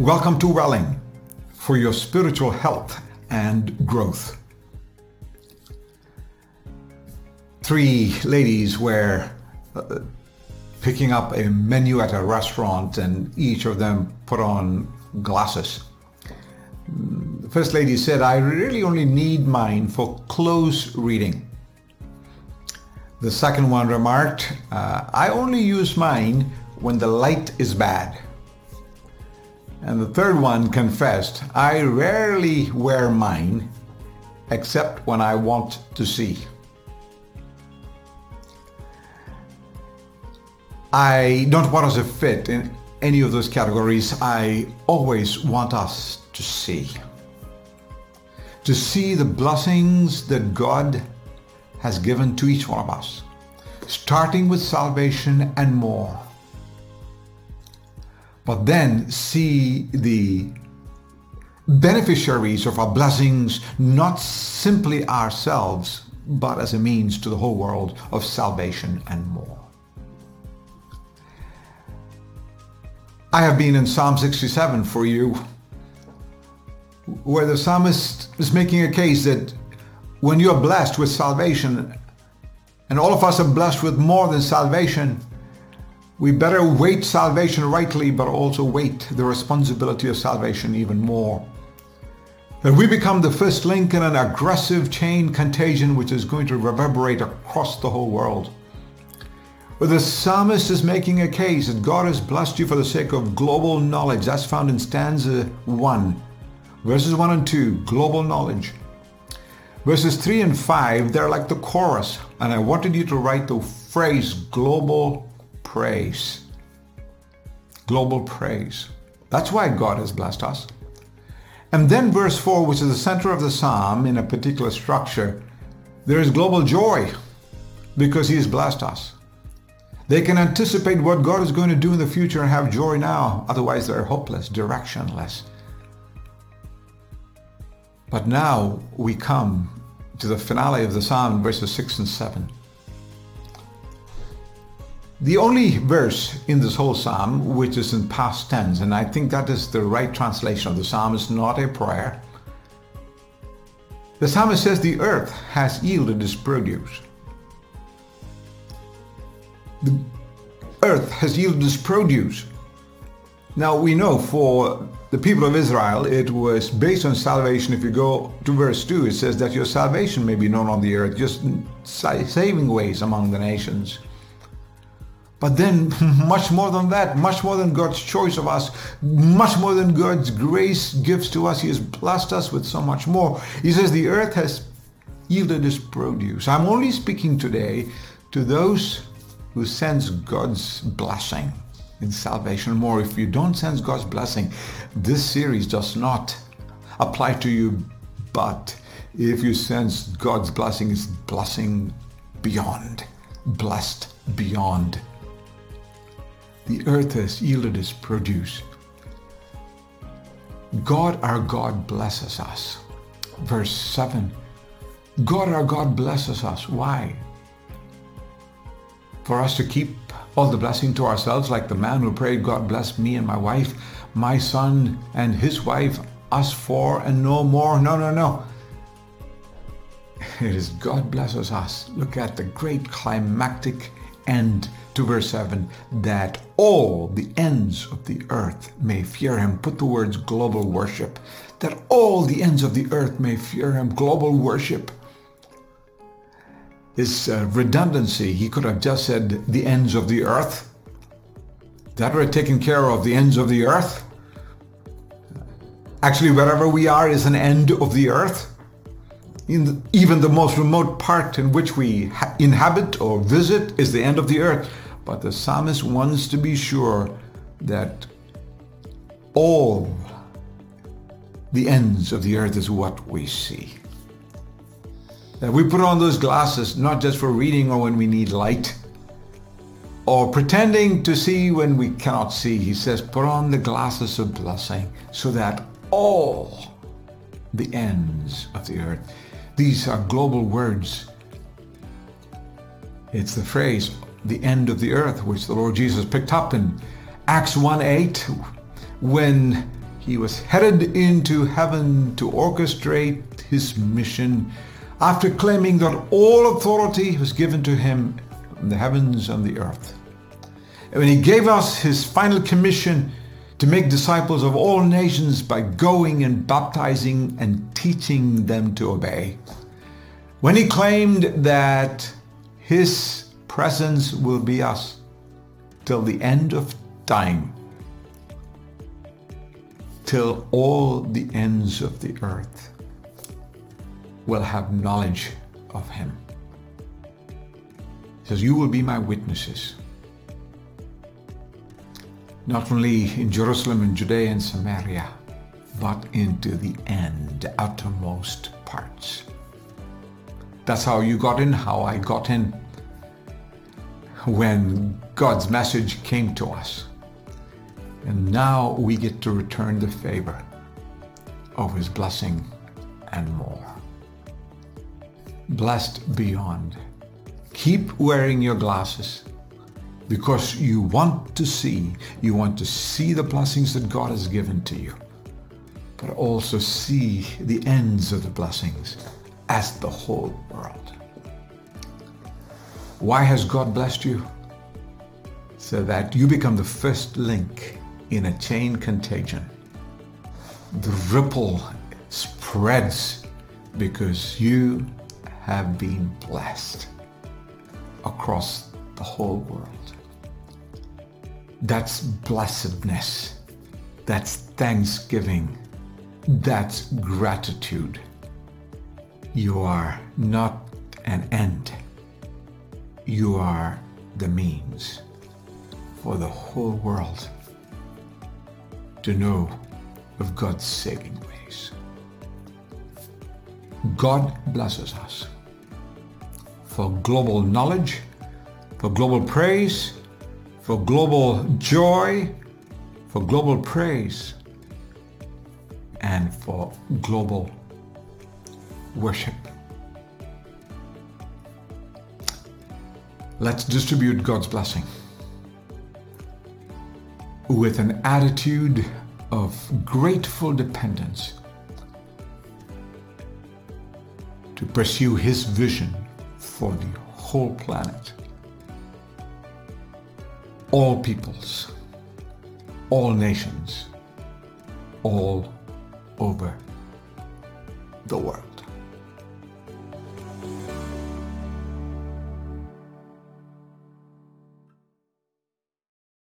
Welcome to Welling for your spiritual health and growth. Three ladies were uh, picking up a menu at a restaurant and each of them put on glasses. The first lady said, I really only need mine for close reading. The second one remarked, uh, I only use mine when the light is bad. And the third one confessed, I rarely wear mine except when I want to see. I don't want us to fit in any of those categories. I always want us to see. To see the blessings that God has given to each one of us, starting with salvation and more. But then see the beneficiaries of our blessings, not simply ourselves, but as a means to the whole world of salvation and more. I have been in Psalm 67 for you, where the psalmist is making a case that when you are blessed with salvation, and all of us are blessed with more than salvation, we better weight salvation rightly, but also weight the responsibility of salvation even more. That we become the first link in an aggressive chain contagion which is going to reverberate across the whole world. But the psalmist is making a case that God has blessed you for the sake of global knowledge. That's found in stanza 1, verses 1 and 2, global knowledge. Verses 3 and 5, they're like the chorus. And I wanted you to write the phrase global praise. Global praise. That's why God has blessed us. And then verse 4, which is the center of the psalm in a particular structure, there is global joy because he has blessed us. They can anticipate what God is going to do in the future and have joy now. Otherwise, they're hopeless, directionless. But now we come to the finale of the psalm, verses 6 and 7. The only verse in this whole psalm which is in past tense, and I think that is the right translation of the psalm, is not a prayer. The psalmist says the earth has yielded its produce the earth has yielded its produce. Now we know for the people of Israel it was based on salvation. If you go to verse 2, it says that your salvation may be known on the earth, just saving ways among the nations. But then, much more than that, much more than God's choice of us, much more than God's grace gives to us, He has blessed us with so much more. He says the earth has yielded its produce. I'm only speaking today to those who sense God's blessing in salvation more. If you don't sense God's blessing, this series does not apply to you. But if you sense God's blessing is blessing beyond, blessed beyond. The earth has yielded its produce. God our God blesses us. Verse 7. God our God blesses us. Why? for us to keep all the blessing to ourselves, like the man who prayed, God bless me and my wife, my son and his wife, us four and no more. No, no, no. It is God blesses us. Look at the great climactic end to verse 7 that all the ends of the earth may fear him. Put the words global worship. That all the ends of the earth may fear him. Global worship This uh, redundancy. He could have just said the ends of the earth. That have taken care of the ends of the earth. Actually, wherever we are is an end of the earth. In the, even the most remote part in which we ha- inhabit or visit is the end of the earth. But the psalmist wants to be sure that all the ends of the earth is what we see. That we put on those glasses not just for reading or when we need light or pretending to see when we cannot see. He says, put on the glasses of blessing so that all the ends of the earth, these are global words. It's the phrase, the end of the earth, which the Lord Jesus picked up in Acts 1 8, when he was headed into heaven to orchestrate his mission after claiming that all authority was given to him in the heavens and the earth. And when he gave us his final commission to make disciples of all nations by going and baptizing and teaching them to obey. When he claimed that his presence will be us till the end of time, till all the ends of the earth will have knowledge of him. He says, You will be my witnesses not only in Jerusalem and Judea and Samaria, but into the end, uttermost parts. That's how you got in, how I got in when God's message came to us. And now we get to return the favor of his blessing and more. Blessed beyond. Keep wearing your glasses because you want to see, you want to see the blessings that God has given to you, but also see the ends of the blessings as the whole world. Why has God blessed you? So that you become the first link in a chain contagion. The ripple spreads because you have been blessed across the whole world. That's blessedness. That's thanksgiving. That's gratitude. You are not an end. You are the means for the whole world to know of God's saving ways. God blesses us for global knowledge, for global praise, for global joy, for global praise, and for global worship. Let's distribute God's blessing with an attitude of grateful dependence to pursue His vision for the whole planet all peoples, all nations, all over the world.